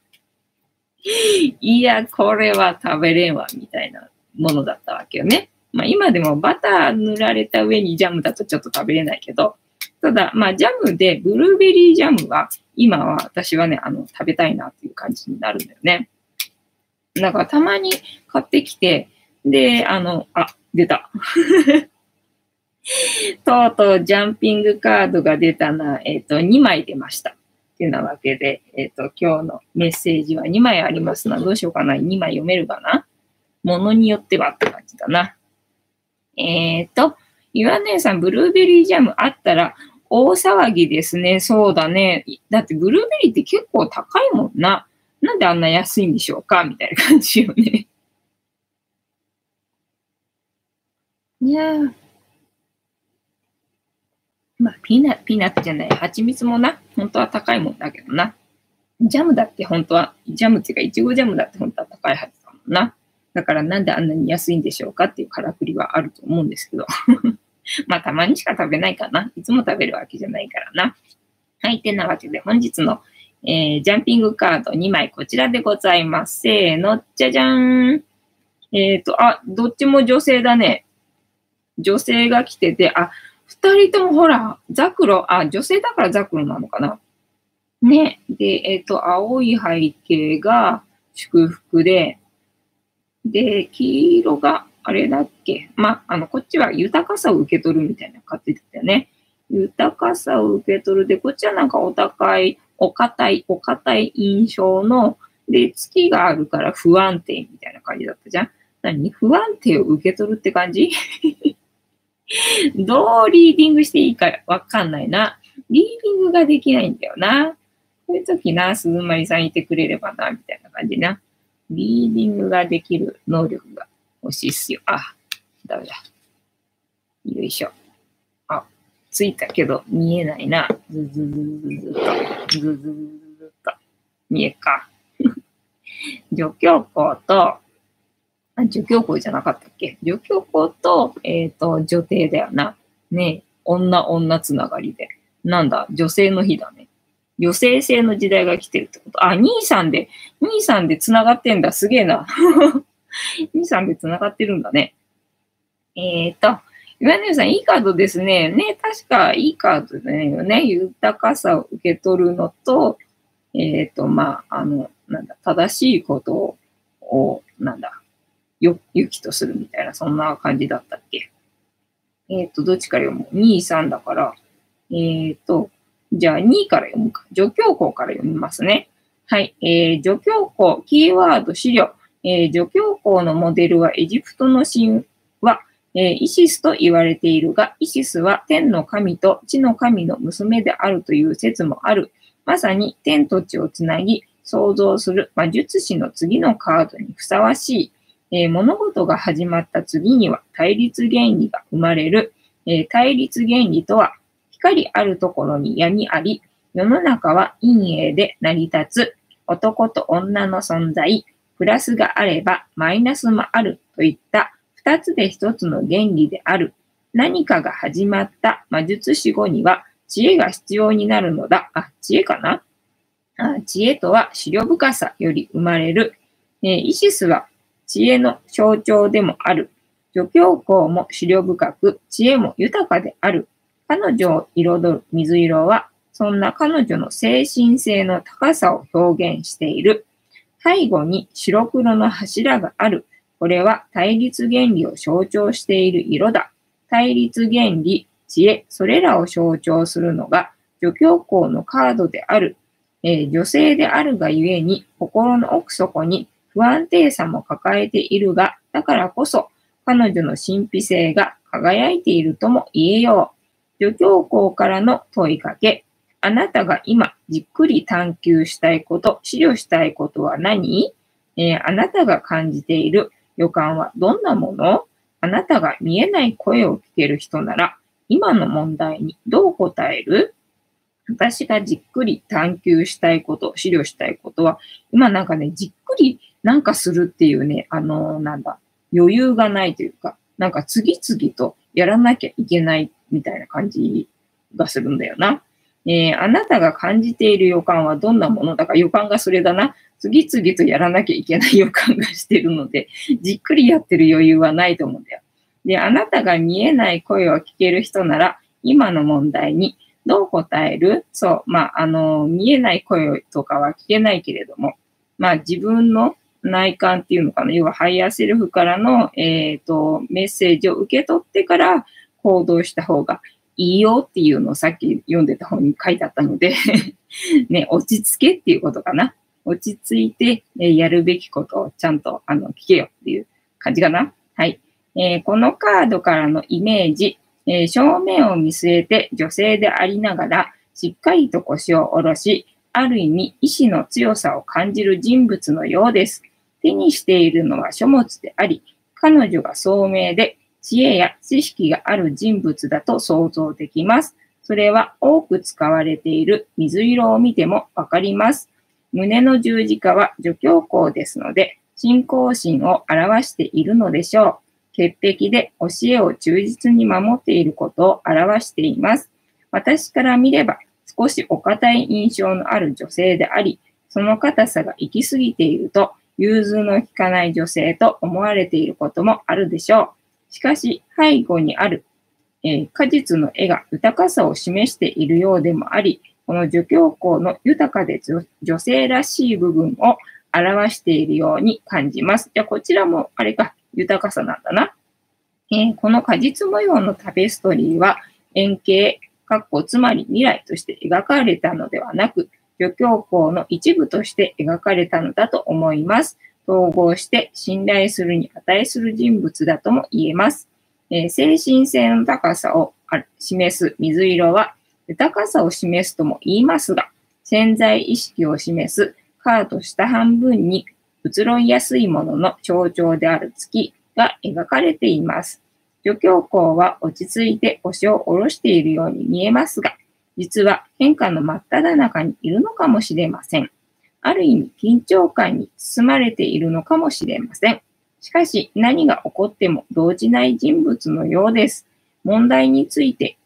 [LAUGHS] いや、これは食べれんわ、みたいなものだったわけよね。まあ今でもバター塗られた上にジャムだとちょっと食べれないけど、ただ、まあジャムでブルーベリージャムは今は私はね、あの、食べたいなっていう感じになるんだよね。だかたまに買ってきて、で、あの、あ、出た。[LAUGHS] とうとうジャンピングカードが出たな、えっ、ー、と、2枚出ました。ってなわけで、えっ、ー、と、今日のメッセージは2枚ありますな。どうしようかな。2枚読めるかなものによってはって感じだな。えっ、ー、と、岩姉さん、ブルーベリージャムあったら大騒ぎですね。そうだね。だってブルーベリーって結構高いもんな。なんであんな安いんでしょうか？みたいな感じよね。いやー。まあ、ピーナッ、ピーナッツじゃない、蜂蜜もな、本当は高いもんだけどな。ジャムだって本当は、ジャムっていうか、いちごジャムだって本当は高いはずだもんな。だからなんであんなに安いんでしょうかっていうからくりはあると思うんですけど。[LAUGHS] まあ、たまにしか食べないかな。いつも食べるわけじゃないからな。はい。てなわけで、本日の、えー、ジャンピングカード2枚こちらでございます。せーの、じゃじゃーん。えっ、ー、と、あ、どっちも女性だね。女性が来てて、あ、二人ともほら、ザクロ、あ、女性だからザクロなのかな？ね。で、えっ、ー、と、青い背景が祝福で、で、黄色があれだっけ？まあ、あの、こっちは豊かさを受け取るみたいな感じだったよね。豊かさを受け取るで、こっちはなんかお高い、お堅い、お堅い印象の、で、月があるから不安定みたいな感じだったじゃん。何？不安定を受け取るって感じ？[LAUGHS] どうリーディングしていいかわかんないな。リーディングができないんだよな。こういう時な、鈴まりさんいてくれればな、みたいな感じな。リーディングができる能力が欲しいっすよ。あ、ダメだ。よいしょ。あ、ついたけど見えないな。ずずずずずと、ずずずずと。見えか。助教校と、あ、助教校じゃなかったっけ？助教校と、えっ、ー、と、女帝だよな。ね女女つながりで。なんだ、女性の日だね。女性性の時代が来てるってこと？あ、兄さんで、兄さんで繋がってんだ。すげえな。[LAUGHS] 兄さんで繋がってるんだね。えっ、ー、と、岩根さん、いいカードですね。ね、確かいいカードだよね。豊かさを受け取るのと、えっ、ー、と、まあ、あの、なんだ、正しいことを、なんだ、よ、ゆきとするみたいな、そんな感じだったっけ？えっ、ー、と、どっちから読む ?2、3だから、えっ、ー、と、じゃあ2位から読むか。助教校から読みますね。はい。えー、助教校、キーワード資料。えー、助教校のモデルはエジプトの神話、えー、イシスと言われているが、イシスは天の神と地の神の娘であるという説もある。まさに天と地をつなぎ、創造する魔術師の次のカードにふさわしい。えー、物事が始まった次には対立原理が生まれる。えー、対立原理とは、光あるところに闇あり、世の中は陰影で成り立つ。男と女の存在、プラスがあればマイナスもあるといった二つで一つの原理である。何かが始まった魔術師後には知恵が必要になるのだ。あ、知恵かな？あ知恵とは資料深さより生まれる。えイシスは知恵の象徴でもある。助教校も資料深く、知恵も豊かである。彼女を彩る水色は、そんな彼女の精神性の高さを表現している。背後に白黒の柱がある。これは対立原理を象徴している色だ。対立原理、知恵、それらを象徴するのが助教校のカードである。えー、女性であるがゆえに心の奥底に不安定さも抱えているが、だからこそ彼女の神秘性が輝いているとも言えよう。助教校からの問いかけ。あなたが今じっくり探求したいこと、資料したいことは何、えー、あなたが感じている予感はどんなもの？あなたが見えない声を聞ける人なら、今の問題にどう答える？私がじっくり探求したいこと、資料したいことは、今なんかね、じっくりなんかするっていうね、あの、なんだ、余裕がないというか、なんか次々とやらなきゃいけないみたいな感じがするんだよな。えー、あなたが感じている予感はどんなものだか予感がそれだな。次々とやらなきゃいけない予感がしてるので、じっくりやってる余裕はないと思うんだよ。で、あなたが見えない声を聞ける人なら、今の問題にどう答える？そう、まあ、あの、見えない声とかは聞けないけれども、まあ、自分の内観っていうのかな、要はハイヤーセルフからの、えっ、ー、と、メッセージを受け取ってから行動した方がいいよっていうのをさっき読んでた本に書いてあったので [LAUGHS] ね、落ち着けっていうことかな？落ち着いて、えやるべきことをちゃんとあの聞けよっていう感じかな？はい。えー、このカードからのイメージ、えー、正面を見据えて女性でありながら、しっかりと腰を下ろし、ある意味意志の強さを感じる人物のようです。手にしているのは書物であり、彼女が聡明で知恵や知識がある人物だと想像できます。それは多く使われている水色を見てもわかります。胸の十字架は助教項ですので、信仰心を表しているのでしょう。潔癖で教えを忠実に守っていることを表しています。私から見れば少しお堅い印象のある女性であり、その硬さが行き過ぎていると、融通の利かない女性と思われていることもあるでしょう。しかし、背後にある、えー、果実の絵が豊かさを示しているようでもあり、この儒教校の豊かで女性らしい部分を表しているように感じます。じゃあ、こちらも、あれか、豊かさなんだな。えー、この果実模様のタペストリーは、円形、かっこつまり未来として描かれたのではなく、儒教校の一部として描かれたのだと思います。統合して信頼するに値する人物だとも言えます。えー、精神性の高さを示す水色は、豊かさを示すとも言いますが、潜在意識を示すカード下半分に移ろいやすいものの象徴である月が描かれています。助教校は落ち着いて腰を下ろしているように見えますが、実は変化の真っ只中にいるのかもしれません。ある意味緊張感に包まれているのかもしれません。しかし何が起こっても動じない人物のようです。問題について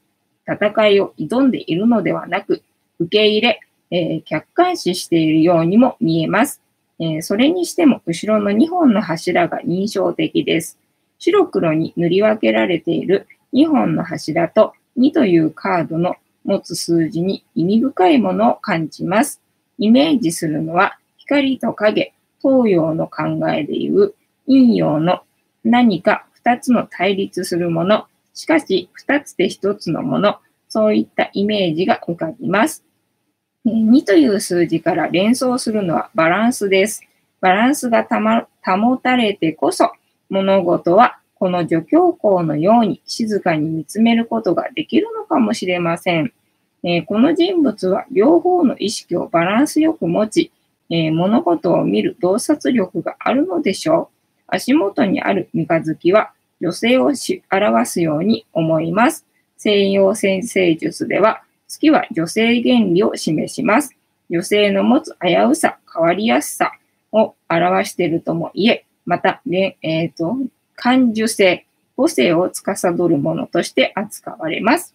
戦いを挑んでいるのではなく、受け入れ、えー、客観視しているようにも見えます、えー、それにしても後ろの2本の柱が印象的です。白黒に塗り分けられている2本の柱と2というカードの持つ数字に意味深いものを感じます。イメージするのは光と影、東洋の考えでいう陰陽の何か二つの対立するもの、しかし二つで一つのもの、そういったイメージが浮かびます。2という数字から連想するのはバランスです。バランスが保たれてこそ物事はこの助教校のように静かに見つめることができるのかもしれません。えー、この人物は両方の意識をバランスよく持ち、えー、物事を見る洞察力があるのでしょう。足元にある三日月は女性を表すように思います。西洋先生術では月は女性原理を示します。女性の持つ危うさ、変わりやすさを表しているとも言え、また、ね、えっ、ー、と、感受性、母性を司るものとして扱われます。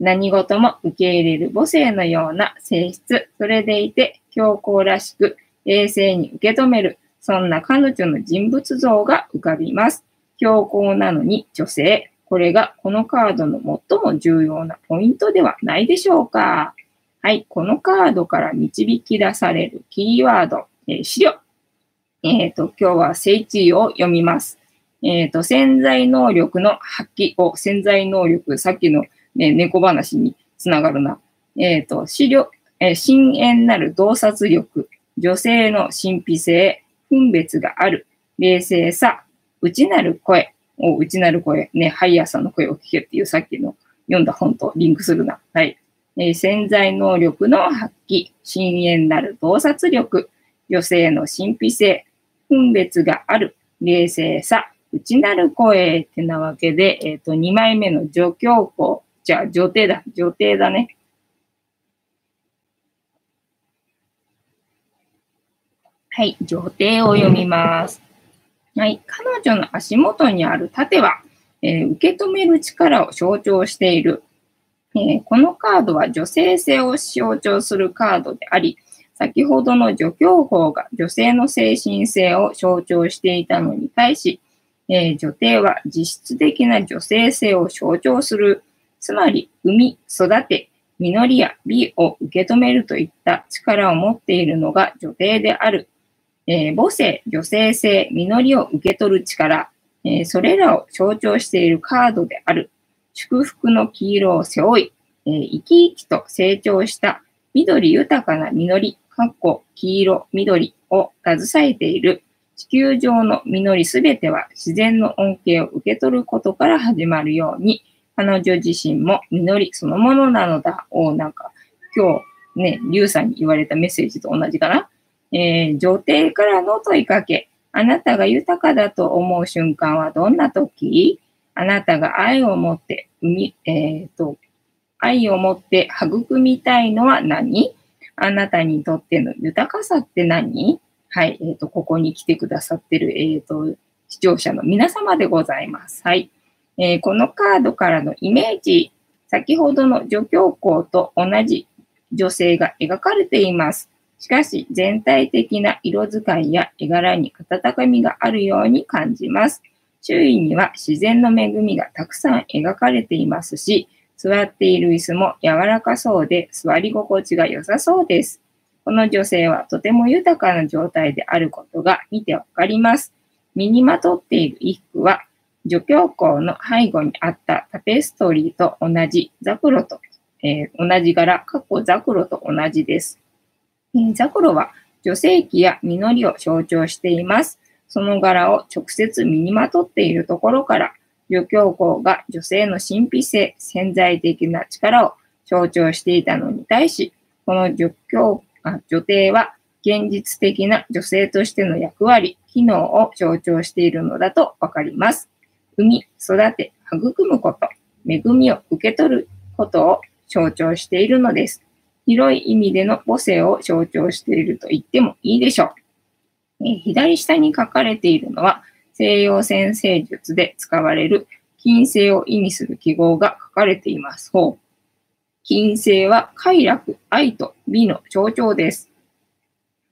何事も受け入れる母性のような性質、それでいて強硬らしく冷静に受け止める、そんな彼女の人物像が浮かびます。強硬なのに女性、これがこのカードの最も重要なポイントではないでしょうか。はい、このカードから導き出されるキーワード、えー、資料。えっ、ー、と、今日は聖地を読みます。えっ、ー、と、潜在能力の発揮を、潜在能力、さっきの、ね、猫話につながるな。えっ、と、資料、えー、深淵なる洞察力、女性の神秘性、分別がある、冷静さ、内なる声、お内なる声、ね、ハイヤーさんの声を聞けっていうさっきの読んだ本とリンクするな。はい。えー、潜在能力の発揮、深淵なる洞察力、女性の神秘性、分別がある、冷静さ、内なる声ってなわけで、えっ、と、2枚目の助教校。じゃあ、女帝だ。女帝だね。はい、女帝を読みます。はい、彼女の足元にある盾は、えー、受け止める力を象徴している。えー、このカードは女性性を象徴するカードであり、先ほどの助教法が女性の精神性を象徴していたのに対し、えー、女帝は実質的な女性性を象徴する。つまり、生み、育て、実りや美を受け止めるといった力を持っているのが女帝である。えー、母性、女性性、実りを受け取る力、えー、それらを象徴しているカードである。祝福の黄色を背負い、えー、生き生きと成長した緑豊かな実り、かっこ黄色、緑を携えている地球上の実りすべては自然の恩恵を受け取ることから始まるように、彼女自身も実りそのものなのだを、なんか、今日ね、リュウさんに言われたメッセージと同じかな？えー、女帝からの問いかけ。あなたが豊かだと思う瞬間はどんな時？あなたが愛を持って、えっ、ー、と、愛を持って育みたいのは何？あなたにとっての豊かさって何？はい、えっ、ー、と、ここに来てくださってる、えっ、ー、と、視聴者の皆様でございます。はい。えー、このカードからのイメージ、先ほどの助教校と同じ女性が描かれています。しかし、全体的な色使いや絵柄に温かみがあるように感じます。周囲には自然の恵みがたくさん描かれていますし、座っている椅子も柔らかそうで座り心地が良さそうです。この女性はとても豊かな状態であることが見てわかります。身にまとっている衣服は、助教校の背後にあったタペストリーと同じザクロと、えー、同じ柄、過去ザクロと同じです。えー、ザクロは女性器や実りを象徴しています。その柄を直接身にまとっているところから、助教校が女性の神秘性、潜在的な力を象徴していたのに対し、この助教、あ女帝は現実的な女性としての役割、機能を象徴しているのだとわかります。産み、育て、育むこと、恵みを受け取ることを象徴しているのです。広い意味での母性を象徴していると言ってもいいでしょう。え左下に書かれているのは、西洋先生術で使われる金星を意味する記号が書かれています。ほう金星は快楽、愛と美の象徴です。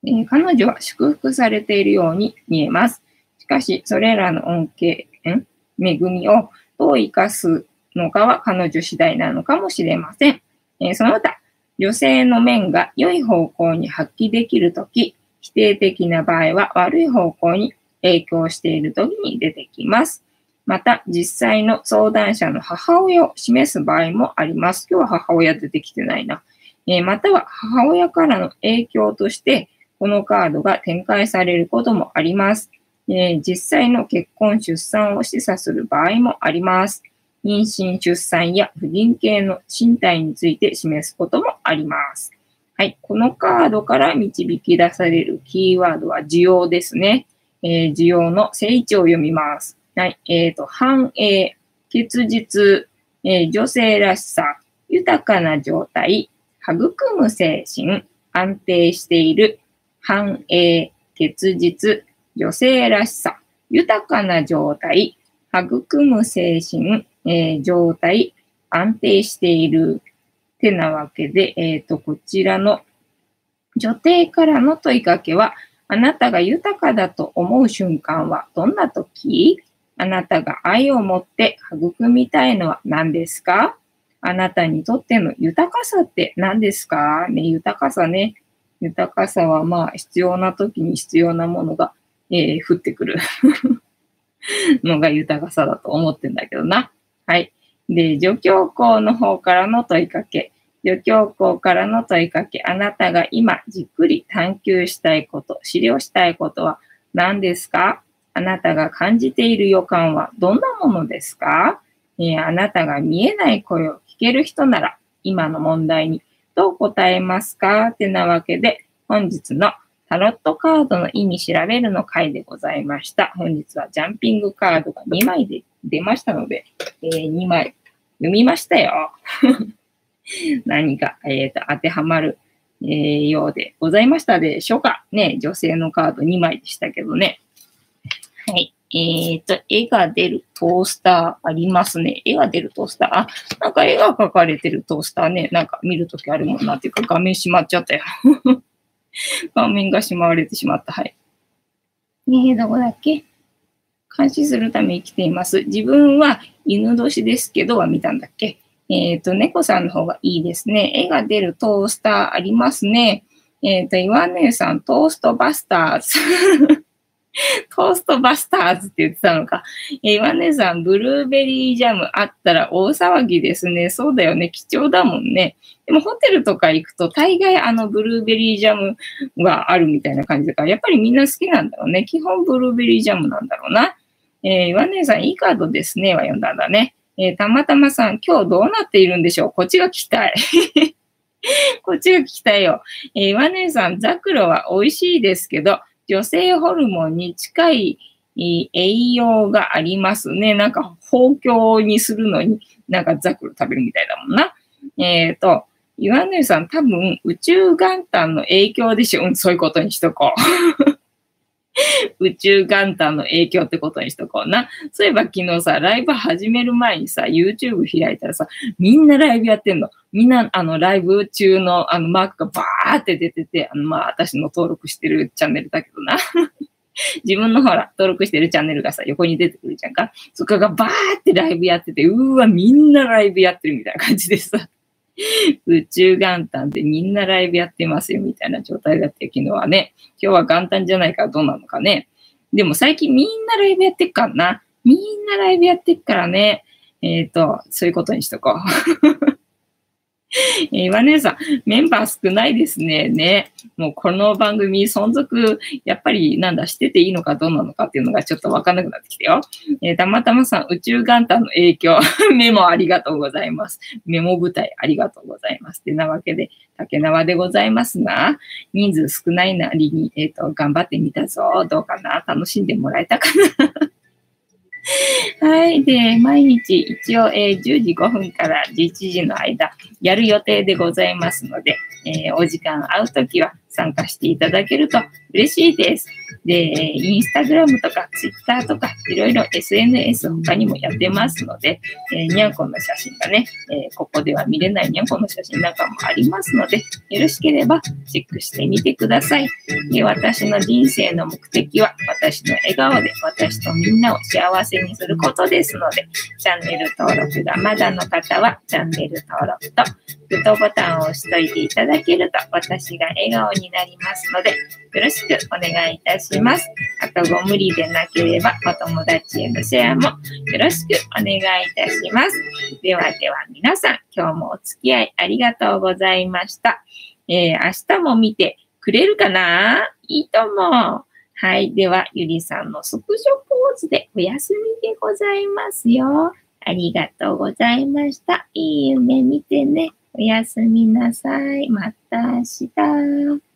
えー、彼女は祝福されているように見えます。しかし、それらの恩恵、ん？恵みをどう生かすのかは彼女次第なのかもしれません。えー、その他、女性の面が良い方向に発揮できるとき、否定的な場合は悪い方向に影響しているときに出てきます。また、実際の相談者の母親を示す場合もあります。今日は母親出てきてないな。えー、または母親からの影響として、このカードが展開されることもあります。えー、実際の結婚、出産を示唆する場合もあります。妊娠、出産や不妊系の身体について示すこともあります。はい。このカードから導き出されるキーワードは需要ですね。えー、需要の成長を読みます。はい。えっ、ー、と、繁栄、結実、えー、女性らしさ、豊かな状態、育む精神、安定している、繁栄、結実、女性らしさ、豊かな状態、育む精神、えー、状態、安定している。ってなわけで、えっ、ー、と、こちらの女帝からの問いかけは、あなたが豊かだと思う瞬間はどんな時？あなたが愛を持って育みたいのは何ですか？あなたにとっての豊かさって何ですか？ね、豊かさね。豊かさはまあ必要な時に必要なものが、えー、降ってくる [LAUGHS] のが豊かさだと思ってんだけどな。はい。で、助教校の方からの問いかけ。助教校からの問いかけ。あなたが今じっくり探求したいこと、資料したいことは何ですか？あなたが感じている予感はどんなものですか、えー、あなたが見えない声を聞ける人なら今の問題にどう答えますか？ってなわけで本日のタロットカードの意味調べるの回でございました。本日はジャンピングカードが2枚で出ましたので、えー、2枚読みましたよ。[LAUGHS] 何か、えーと、当てはまる、えー、ようでございましたでしょうか？ね、女性のカード2枚でしたけどね。えっ、ー、と、絵が出るトースターありますね。絵が出るトースター？あ、なんか絵が描かれてるトースターね、なんか見るときあるもんなっていうか画面閉まっちゃったよ。[LAUGHS] 画面が閉まわれてしまった。はい。ねえ、どこだっけ？監視するため生きています。自分は犬年ですけどは見たんだっけ？えっ、ー、と、猫さんの方がいいですね。絵が出るトースターありますね。えっ、ー、と、岩根さん、トーストバスターズ。[LAUGHS] トーストバスターズって言ってたのか。え岩根さん、ブルーベリージャムあったら大騒ぎですね。そうだよね。貴重だもんね。でもホテルとか行くと大概あのブルーベリージャムがあるみたいな感じだから、やっぱりみんな好きなんだろうね。基本ブルーベリージャムなんだろうな。えー、岩根さん、いいカードですね。は読んだんだね。えー、たまたまさん、今日どうなっているんでしょう？こっちが聞きたい。[LAUGHS] こっちが聞きたいよ。えー、岩根さん、ザクロは美味しいですけど、女性ホルモンに近い栄養がありますね。なんか、包協にするのに、なんかザクロ食べるみたいだもんな。えっ、ー、と、岩根さん、多分宇宙元旦の影響でしょ。うん、そういうことにしとこう。宇宙元旦の影響ってことにしとこうな。そういえば昨日さ、ライブ始める前にさ、YouTube 開いたらさ、みんなライブやってんの。みんな、あの、ライブ中の、あの、マークがバーって出てて、あの、まあ、私の登録してるチャンネルだけどな。[LAUGHS] 自分のほら、登録してるチャンネルがさ、横に出てくるじゃんか。そこがバーってライブやってて、うーわ、みんなライブやってるみたいな感じでさ。宇宙元旦でみんなライブやってますよみたいな状態だった昨日はね。今日は元旦じゃないからどうなのかね。でも最近みんなライブやってっからな。みんなライブやってっからね。えっ、ー、と、そういうことにしとこう。[LAUGHS] えー、岩姉さん、メンバー少ないですね。ね。もうこの番組存続、やっぱりなんだ、してていいのかどうなのかっていうのがちょっとわかんなくなってきたよ。えー、たまたまさん、宇宙元旦の影響、[LAUGHS] メモありがとうございます。メモ舞台ありがとうございます。ってなわけで、竹縄でございますが、人数少ないなりに、えっ、ー、と、頑張ってみたぞ。どうかな？楽しんでもらえたかな？[LAUGHS] はい。で、毎日一応、えー、10時5分から11時の間、やる予定でございますので、えー、お時間合うときは参加していただけると嬉しいです。で、インスタグラムとかツイッターとかいろいろ SNS 他にもやってますので、えー、にゃんこの写真がね、えー、ここでは見れないにゃんこの写真なんかもありますので、よろしければチェックしてみてください。で私の人生の目的は私の笑顔で私とみんなを幸せにすることですので、チャンネル登録がまだの方はチャンネル登録とグッドボタンを押しといていただけると私が笑顔になりますので、よろしくお願いいたします。あとご無理でなければお友達へのシェアもよろしくお願いいたします。ではでは皆さん、今日もお付き合いありがとうございました。えー、明日も見てくれるかな？いいとも。はい。では、ゆりさんの即女ポーズでお休みでございますよ。ありがとうございました。いい夢見てね。おやすみなさい。また明日。